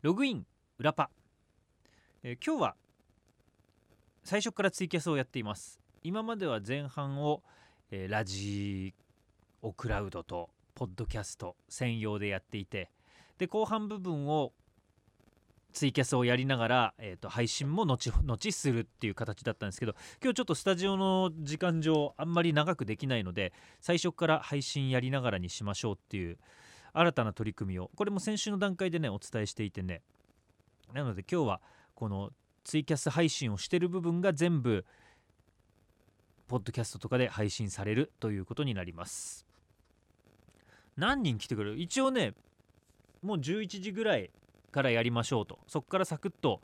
ログイン裏パ、えー今日は最初からツイキャスをやっています。今までは前半を、えーラジオクラウドとポッドキャスト専用でやっていてで後半部分をツイキャスをやりながら、えー、と配信も後後するっていう形だったんですけど今日ちょっとスタジオの時間上あんまり長くできないので最初から配信やりながらにしましょうっていう新たな取り組みを。これも先週の段階でねお伝えしていてね。なので今日はこのツイキャス配信をしてる部分が全部ポッドキャストとかで配信されるということになります。何人来てくれる？一応ねもう11時ぐらいからやりましょうと。そこからサクッと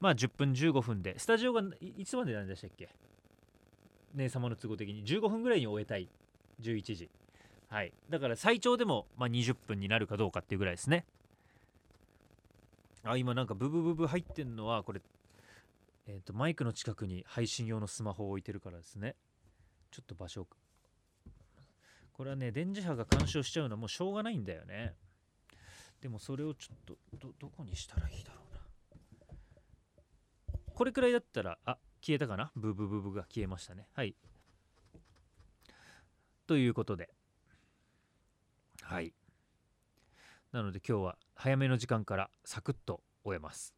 まあ10分15分で。スタジオがいつまでなんでしたっけ？姉様の都合的に。15分ぐらいに終えたい。11時。はい。だから最長でも、まあ、20分になるかどうかっていうぐらいですね。あ今なんかブブブブ入ってんのはこれえっ、とマイクの近くに配信用のスマホを置いてるからですね。ちょっと場所これはね電磁波が干渉しちゃうのはもうしょうがないんだよね。でもそれをちょっとどどこにしたらいいだろうな。これくらいだったらあ消えたかな？ブブブブが消えましたね。はい。ということで。はい。なので今日は早めの時間からサクッと終えます。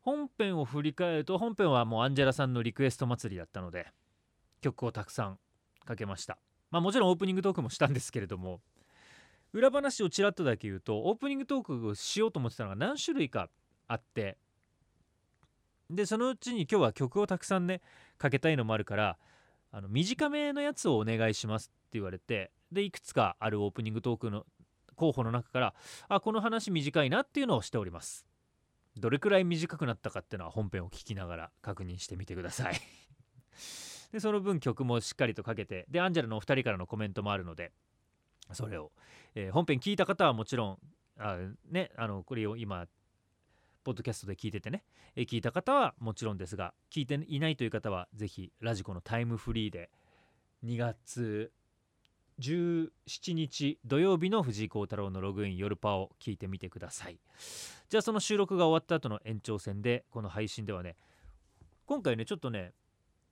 本編を振り返ると本編はもうアンジェラさんのリクエスト祭りだったので曲をたくさんかけました。まあもちろんオープニングトークもしたんですけれども裏話をちらっとだけ言うとオープニングトークをしようと思ってたのが何種類かあってでそのうちに今日は曲をたくさんねかけたいのもあるからあの短めのやつをお願いしますって言われてでいくつかあるオープニングトークの候補の中からあこの話短いなっていうのをしております。どれくらい短くなったかっていうのは本編を聞きながら確認してみてください。でその分曲もしっかりとかけてでアンジェラのお二人からのコメントもあるのでそれを、えー本編聞いた方はもちろんあねあのこれを今ポッドキャストで聞いててね、えー聞いた方はもちろんですが聞いていないという方はぜひラジコのタイムフリーで2月17日土曜日の藤井幸太郎のログイン夜パを聞いてみてください。じゃあその収録が終わった後の延長戦でこの配信ではね今回ねちょっとね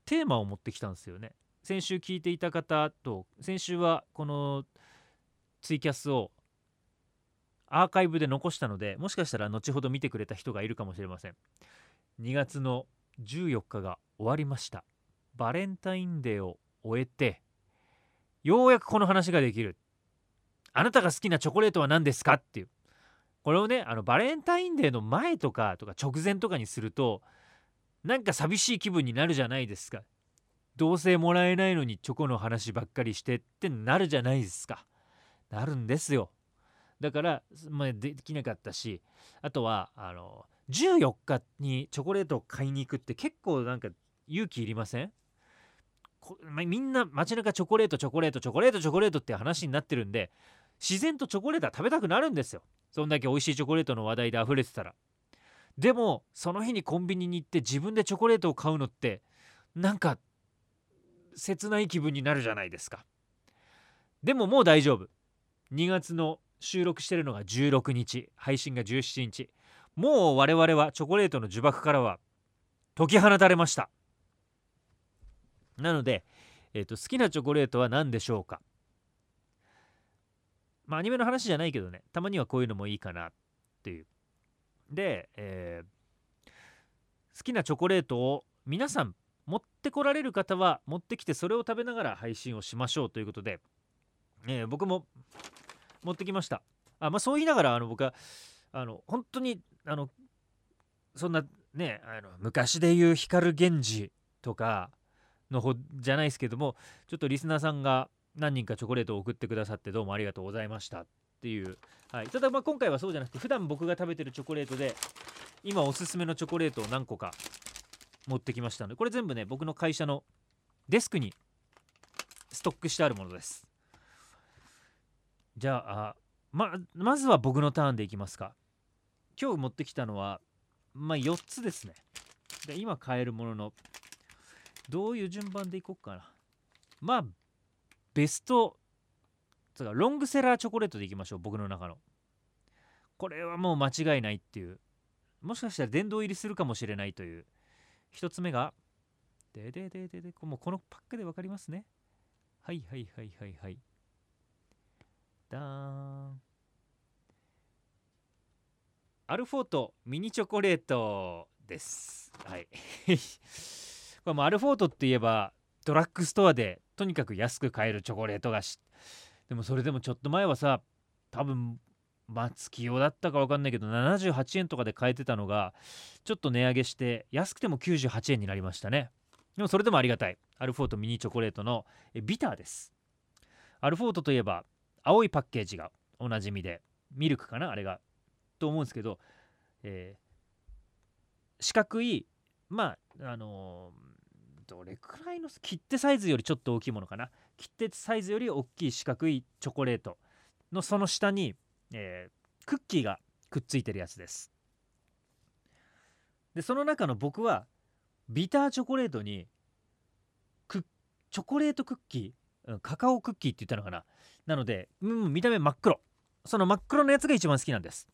テーマを持ってきたんですよね。先週聞いていた方と先週はこのツイキャスをアーカイブで残したのでもしかしたら後ほど見てくれた人がいるかもしれません。2月の14日が終わりました。バレンタインデーを終えてようやくこの話ができる。あなたが好きなチョコレートは何ですかっていう。これをねあのバレンタインデーの前とかとか直前とかにするとなんか寂しい気分になるじゃないですか。どうせもらえないのにチョコの話ばっかりしてってなるじゃないですか。なるんですよ。だから、まあ、できなかったしあとはあの14日にチョコレートを買いに行くって結構なんか勇気いりません？こまみんな街中チョコレートチョコレートチョコレートチョコレートって話になってるんで自然とチョコレートは食べたくなるんですよ。そんだけ美味しいチョコレートの話題で溢れてたら。でもその日にコンビニに行って自分でチョコレートを買うのってなんか切ない気分になるじゃないですか。でももう大丈夫。2月の収録してるのが16日。配信が17日。もう我々はチョコレートの呪縛からは解き放たれました。なので、えーと好きなチョコレートは何でしょうか？まあアニメの話じゃないけどねたまにはこういうのもいいかなっていう。で、えー好きなチョコレートを皆さん持ってこられる方は持ってきてそれを食べながら配信をしましょうということで、えー僕も持ってきました。あまあそう言いながらあの僕はあの本当にあのそんなねあの昔で言う光源氏とかの方じゃないですけどもちょっとリスナーさんが何人かチョコレートを送ってくださってどうもありがとうございましたっていう、はい、ただまあ今回はそうじゃなくて普段僕が食べてるチョコレートで今おすすめのチョコレートを何個か持ってきましたのでこれ全部ね僕の会社のデスクにストックしてあるものです。じゃあままずは僕のターンでいきますか。今日持ってきたのはまあ4つですね。で今買えるもののどういう順番でいこうかな。まあベストつかロングセラーチョコレートでいきましょう僕の中の。これはもう間違いないっていう。もしかしたら殿堂入りするかもしれないという。1つ目がでででででもうこのパックで分かりますね。はいはいはいはいはい。だーんアルフォートミニチョコレートです。はい。これもアルフォートって言えばドラッグストアでとにかく安く買えるチョコレート菓子。でもそれでもちょっと前はさ多分松清だったか分かんないけど78円とかで買えてたのがちょっと値上げして安くても98円になりましたね。でもそれでもありがたい。アルフォートミニチョコレートのビターです。アルフォートといえば青いパッケージがおなじみでミルクかなあれが。と思うんですけど、えー、四角いまああのー、どれくらいの切手サイズよりちょっと大きいものかな？切手サイズより大きい四角いチョコレートのその下に、えー、クッキーがくっついてるやつです。でその中の僕はビターチョコレートにチョコレートクッキーカカオクッキーって言ったのかな？なので、うん、見た目真っ黒。その真っ黒のやつが一番好きなんです。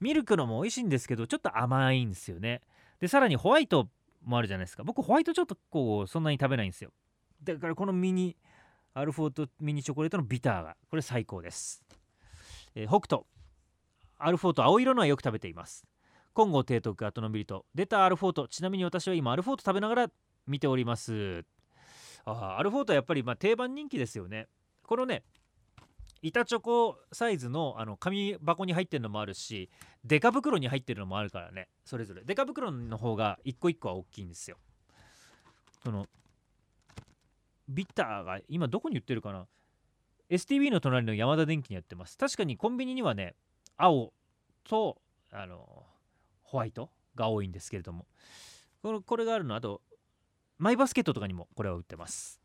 ミルクのも美味しいんですけどちょっと甘いんですよね。でさらにホワイトもあるじゃないですか。僕ホワイトちょっとこうそんなに食べないんですよ。だからこのミニアルフォートミニチョコレートのビターがこれ最高です、えー、北斗。アルフォート青色のはよく食べています。金剛提督後のビリと。出たアルフォート。ちなみに私は今アルフォート食べながら見ております。あアルフォートはやっぱりま定番人気ですよね。このね板チョコサイズのあの紙箱に入ってるのもあるしデカ袋に入ってるのもあるからねそれぞれ。デカ袋の方が一個一個は大きいんですよ。そのビターが今どこに売ってるかな？STB の隣のヤマダ電機にやってます。確かにコンビニにはね青とあのホワイトが多いんですけれども。これこれがあるのあとマイバスケットとかにもこれは売ってます。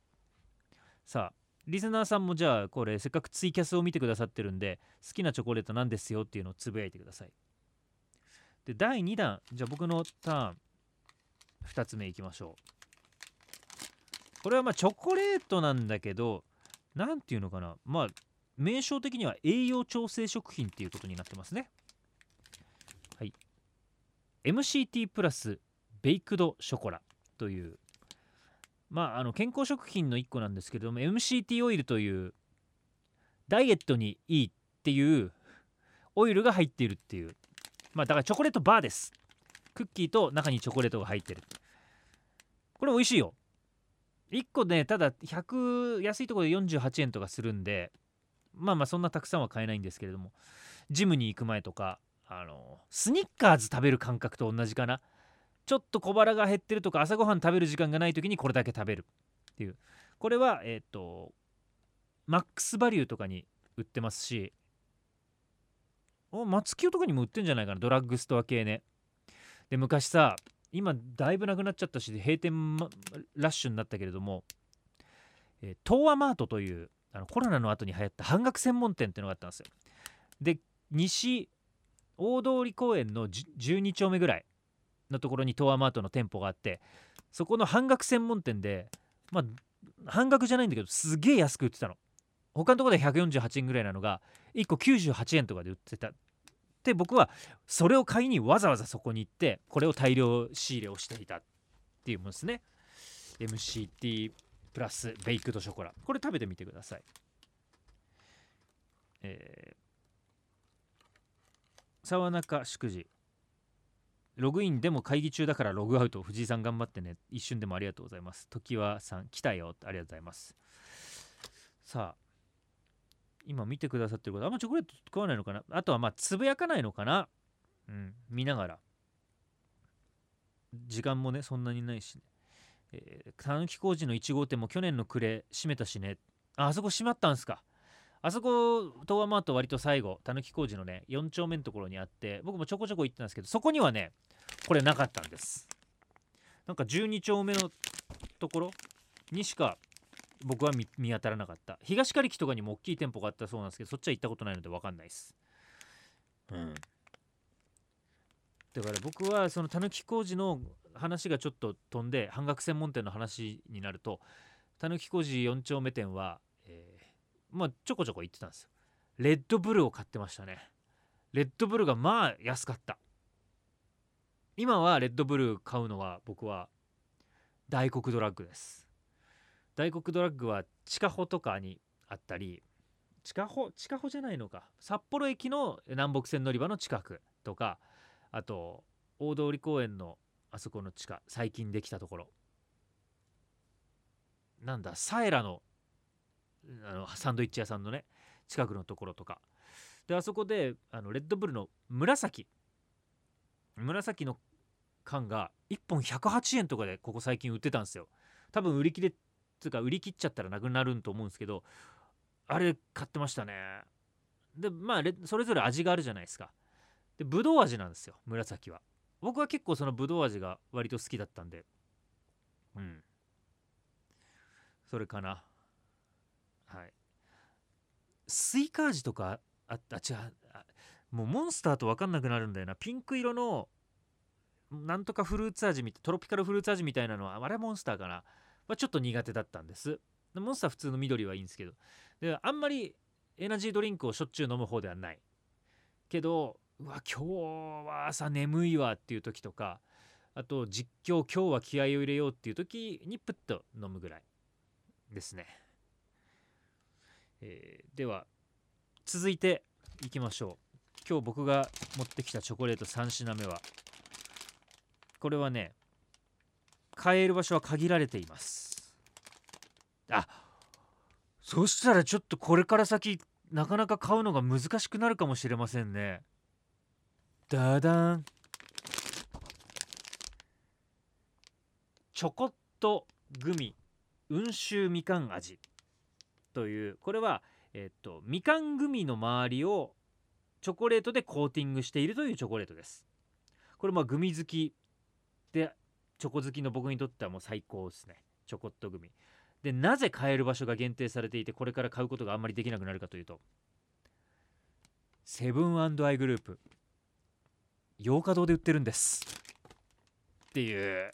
さあリスナーさんもじゃあこれせっかくツイキャスを見てくださってるんで好きなチョコレートなんですよっていうのをつぶやいてください。で第2弾。じゃあ僕のターン。2つ目いきましょう。これはまあチョコレートなんだけど何ていうのかな。まあ名称的には栄養調整食品っていうことになってますね。はい。MCT プラスベイクドショコラというまあ、あの健康食品の1個なんですけれども MCT オイルというダイエットにいいっていうオイルが入っているっていう。まあだからチョコレートバーです。クッキーと中にチョコレートが入ってる。これ美味しいよ。1個ねただ100安いところで48円とかするんでまあまあそんなたくさんは買えないんですけれどもジムに行く前とかあのスニッカーズ食べる感覚と同じかな。ちょっと小腹が減ってるとか朝ごはん食べる時間がない時にこれだけ食べる。っていう。これはえっ、とマックスバリューとかに売ってますしお松清とかにも売ってんじゃないかなドラッグストア系ね。で昔さ今だいぶなくなっちゃったし閉店ラッシュになったけれども、え、東和マートというあのコロナの後に流行った半額専門店っていうのがあったんですよ。で西大通公園の12丁目ぐらいのところにトアマートの店舗があってそこの半額専門店でまあ半額じゃないんだけどすげえ安く売ってたの。他のところで148円ぐらいなのが1個98円とかで売ってた。で僕はそれを買いにわざわざそこに行ってこれを大量仕入れをしていたっていうものですね。MCT プラスベイクドショコラ。これ食べてみてください。えー、沢中祝辞ログインでも会議中だからログアウト。藤井さん頑張ってね。一瞬でもありがとうございます。時はさん来たよ。ありがとうございます。さあ今見てくださってる方あんまチョコレート食わないのかな？あとはまあつぶやかないのかな？うん見ながら。時間もねそんなにないし、ね、えー、たぬき工事の1号店も去年の暮れ閉めたしね。ああそこ閉まったんすか。あそこ東和マート割と最後たぬき工事のね4丁目のところにあって僕もちょこちょこ行ってたんですけどそこにはねこれなかったんです。なんか12丁目のところにしか僕は見当たらなかった。東刈木とかにも大きい店舗があったそうなんですけどそっちは行ったことないので分かんないです。うん。だから僕はそのたぬき工事の話がちょっと飛んで半額専門店の話になるとたぬき工事4丁目店は、えー、まあちょこちょこ行ってたんですよ。レッドブルを買ってましたね。レッドブルがまあ安かった。今はレッドブル買うのは僕は大黒ドラッグです。大黒ドラッグは地下穂とかにあったり地下穂地下穂じゃないのか。札幌駅の南北線乗り場の近くとかあと大通公園のあそこの地下最近できたところ。なんだサエラのあのサンドイッチ屋さんのね近くのところとか。であそこであのレッドブルの紫。紫の缶が1本108円とかでここ最近売ってたんですよ。多分売り切れつうか売り切っちゃったらなくなると思うんですけどあれ買ってましたね。でまあそれぞれ味があるじゃないですか。でぶどう味なんですよ紫は。僕は結構そのぶどう味が割と好きだったんで。うん。それかな。はい。スイカ味とかあっ違うもうモンスターと分かんなくなるんだよな。ピンク色のなんとかフルーツ味トロピカルフルーツ味みたいなのはあれはモンスターかな、まあ、ちょっと苦手だったんです。モンスター普通の緑はいいんですけど。であんまりエナジードリンクをしょっちゅう飲む方ではない。けどうわ今日は朝眠いわっていう時とかあと実況今日は気合を入れようっていう時にプッと飲むぐらいですね、えー、では続いていきましょう。今日僕が持ってきたチョコレート3品目は。これはね買える場所は限られています。あそしたらちょっとこれから先なかなか買うのが難しくなるかもしれませんね。ダダン。チョコットグミ温州みかん味。というこれは、えっと、みかんグミの周りをチョコレートでコーティングしているというチョコレートです。これまあグミ好きでチョコ好きの僕にとってはもう最高ですね。チョコットグミ。でなぜ買える場所が限定されていてこれから買うことがあんまりできなくなるかというとセブンアイグループ。洋華堂で売ってるんです。っていう。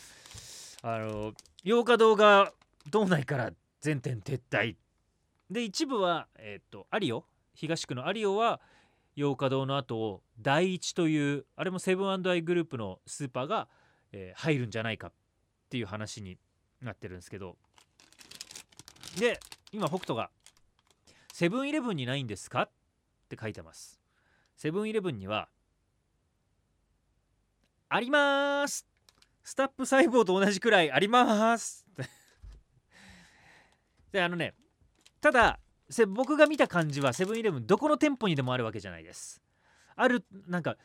あの洋華堂が道内から全店撤退。で一部はえっ、とアリオ。東区のアリオは洋華堂の後を第一というあれもセブンアイグループのスーパーが、えー、入るんじゃないかっていう話になってるんですけど。で今北斗が「セブンイレブンにないんですか?」って書いてます。セブンイレブンには「あります。スタップ細胞と同じくらいあります。であのねただ僕が見た感じはセブンイレブンどこの店舗にでもあるわけじゃないです。あるなんか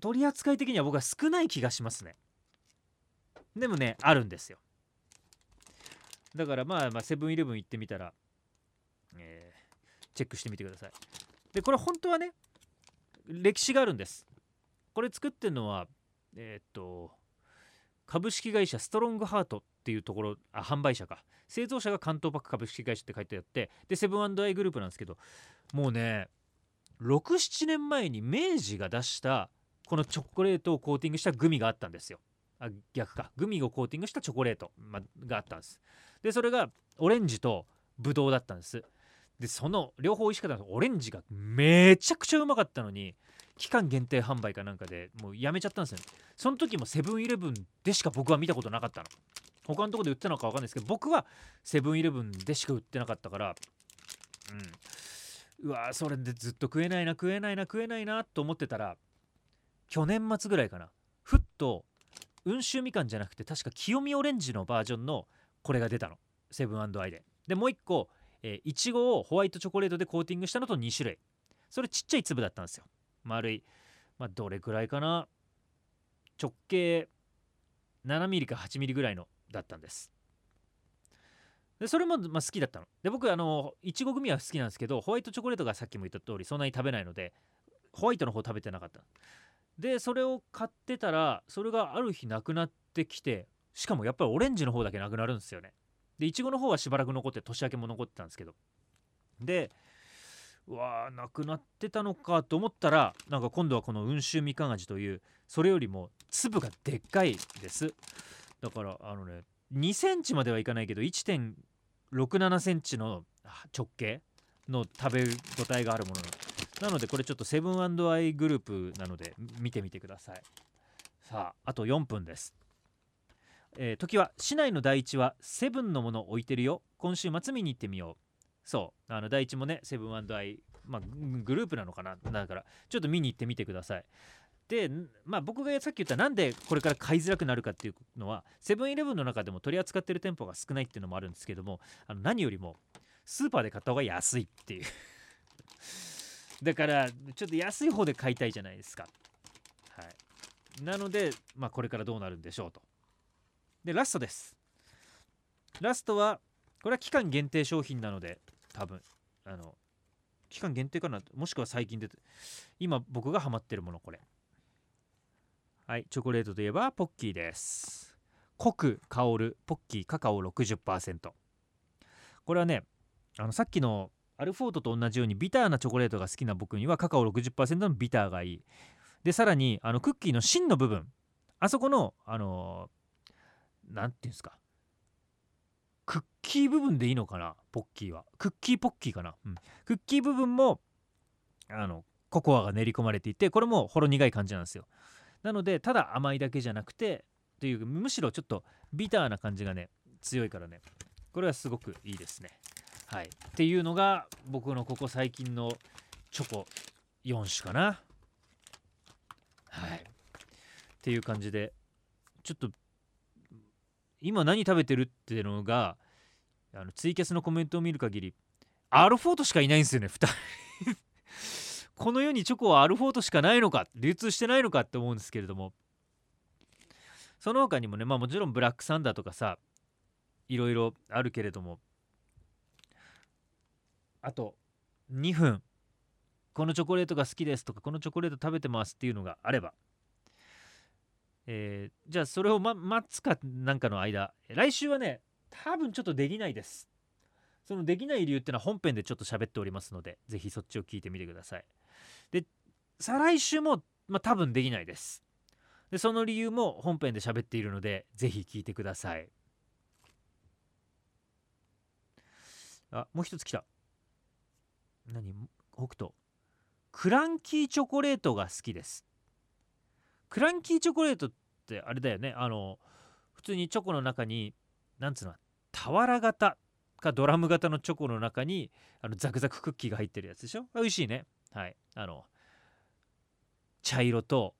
取り扱い的には僕は少ない気がしますね。でもねあるんですよ。だからまあまあセブンイレブン行ってみたら、えー、チェックしてみてください。でこれ本当はね歴史があるんです。これ作ってるのはえー、っと株式会社ストロングハート。っていうところあ販売者か。製造者が関東パック株式会社って書いてあってでセブンアイグループなんですけどもうね67年前に明治が出したこのチョコレートをコーティングしたグミがあったんですよ。あ逆か。グミをコーティングしたチョコレート、ま、があったんです。でそれがオレンジとブドウだったんです。でその両方美味しかったオレンジがめちゃくちゃうまかったのに期間限定販売かなんかでもうやめちゃったんですよ、ね、その時もセブンイレブンでしか僕は見たことなかったの。他のとこで売ってたのか分かんないですけど僕はセブンイレブンでしか売ってなかったからうん。うわそれでずっと食えないな食えないな食えないなと思ってたら去年末ぐらいかなふっと温州みかんじゃなくて確か清見オレンジのバージョンのこれが出たの。セブンアイで。でもう一個いちごをホワイトチョコレートでコーティングしたのと2種類。それちっちゃい粒だったんですよ。丸い。まあどれくらいかな。直径7ミリか8ミリぐらいのだったんです。でそれもま好きだったの。で僕あのいちごグミは好きなんですけどホワイトチョコレートがさっきも言った通りそんなに食べないのでホワイトの方食べてなかった。でそれを買ってたらそれがある日なくなってきてしかもやっぱりオレンジの方だけなくなるんですよね。でいちごの方はしばらく残って年明けも残ってたんですけど。でうわーなくなってたのかと思ったらなんか今度はこの温州みかん味というそれよりも粒がでっかいです。だからあのね2センチまではいかないけど1.67センチの直径の食べ応えがあるものなの。でこれちょっとセブンアイグループなので見てみてください。さああと4分です。えー、時は市内の第一はセブンのもの置いてるよ。今週末見に行ってみよう。そう。あの第一もねセブンアイ、まあ、グループなのかな。だからちょっと見に行ってみてください。で、まあ、僕がさっき言ったなんでこれから買いづらくなるかっていうのはセブンイレブンの中でも取り扱ってる店舗が少ないっていうのもあるんですけどもあの何よりもスーパーで買った方が安いっていう。だからちょっと安い方で買いたいじゃないですか。はい。なので、まあ、これからどうなるんでしょうと。でラストです。ラストはこれは期間限定商品なので多分あの期間限定かなもしくは最近出て今僕がハマってるものこれ。はいチョコレートといえばポッキーです。濃く香るポッキーカカオ60%これはねあのさっきのアルフォートと同じようにビターなチョコレートが好きな僕にはカカオ60%のビターがいい。でさらにあのクッキーの芯の部分。あそこのあの何て言うんですか。クッキー部分でいいのかなポッキーは。クッキーポッキーかな、うん、クッキー部分もあのココアが練り込まれていてこれもほろ苦い感じなんですよ。なのでただ甘いだけじゃなくてというむしろちょっとビターな感じがね強いからね。これはすごくいいですね。はい。っていうのが僕のここ最近のチョコ4種かな。はい。っていう感じでちょっと今何食べてるっていうのがあのツイキャスのコメントを見る限りアルフォートしかいないんですよね2人。この世にチョコはアルフォートしかないのか流通してないのかって思うんですけれども。その他にもねまあもちろんブラックサンダーとかさいろいろあるけれども。あと2分。このチョコレートが好きですとかこのチョコレート食べてますっていうのがあれば。えー、じゃあそれを、ま、待つかなんかの間。来週はね多分ちょっとできないです。そのできない理由っていうのは本編でちょっと喋っておりますのでぜひそっちを聞いてみてください。で再来週も、まあ、多分できないです。でその理由も本編で喋っているのでぜひ聞いてください。あもう一つ来た。何？北斗。クランキーチョコレートが好きです。クランキーチョコレートってあれだよね。あの普通にチョコの中になんつうの？俵型かドラム型のチョコの中にあのザクザククッキーが入ってるやつでしょ？美味しいね。はい。あの茶色と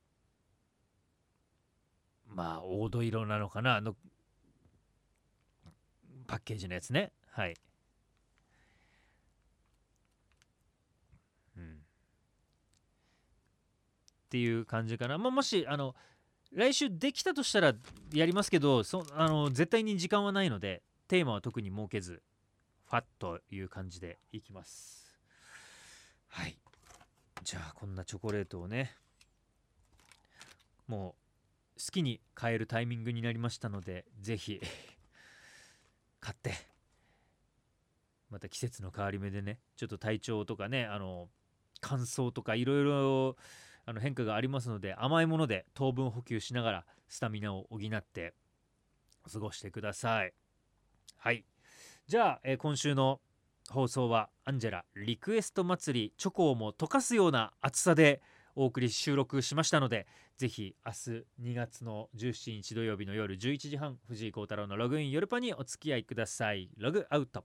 まあ黄土色なのかな？あのパッケージのやつね。はい。うん。っていう感じかな、まあ、もしあの来週できたとしたらやりますけどそあの絶対に時間はないのでテーマは特に設けずファッという感じでいきます。はい。じゃあこんなチョコレートをねもう好きに買えるタイミングになりましたので是非買ってまた季節の変わり目でねちょっと体調とかねあの乾燥とかいろいろ変化がありますので甘いもので糖分補給しながらスタミナを補って過ごしてください。はい。じゃあ、えー、今週の放送はアンジェラリクエスト祭りチョコをも溶かすような暑さでお送り収録しましたのでぜひ明日2月の17日土曜日の夜11時半藤井幸太郎のログイン夜パにお付き合いください。ログアウト。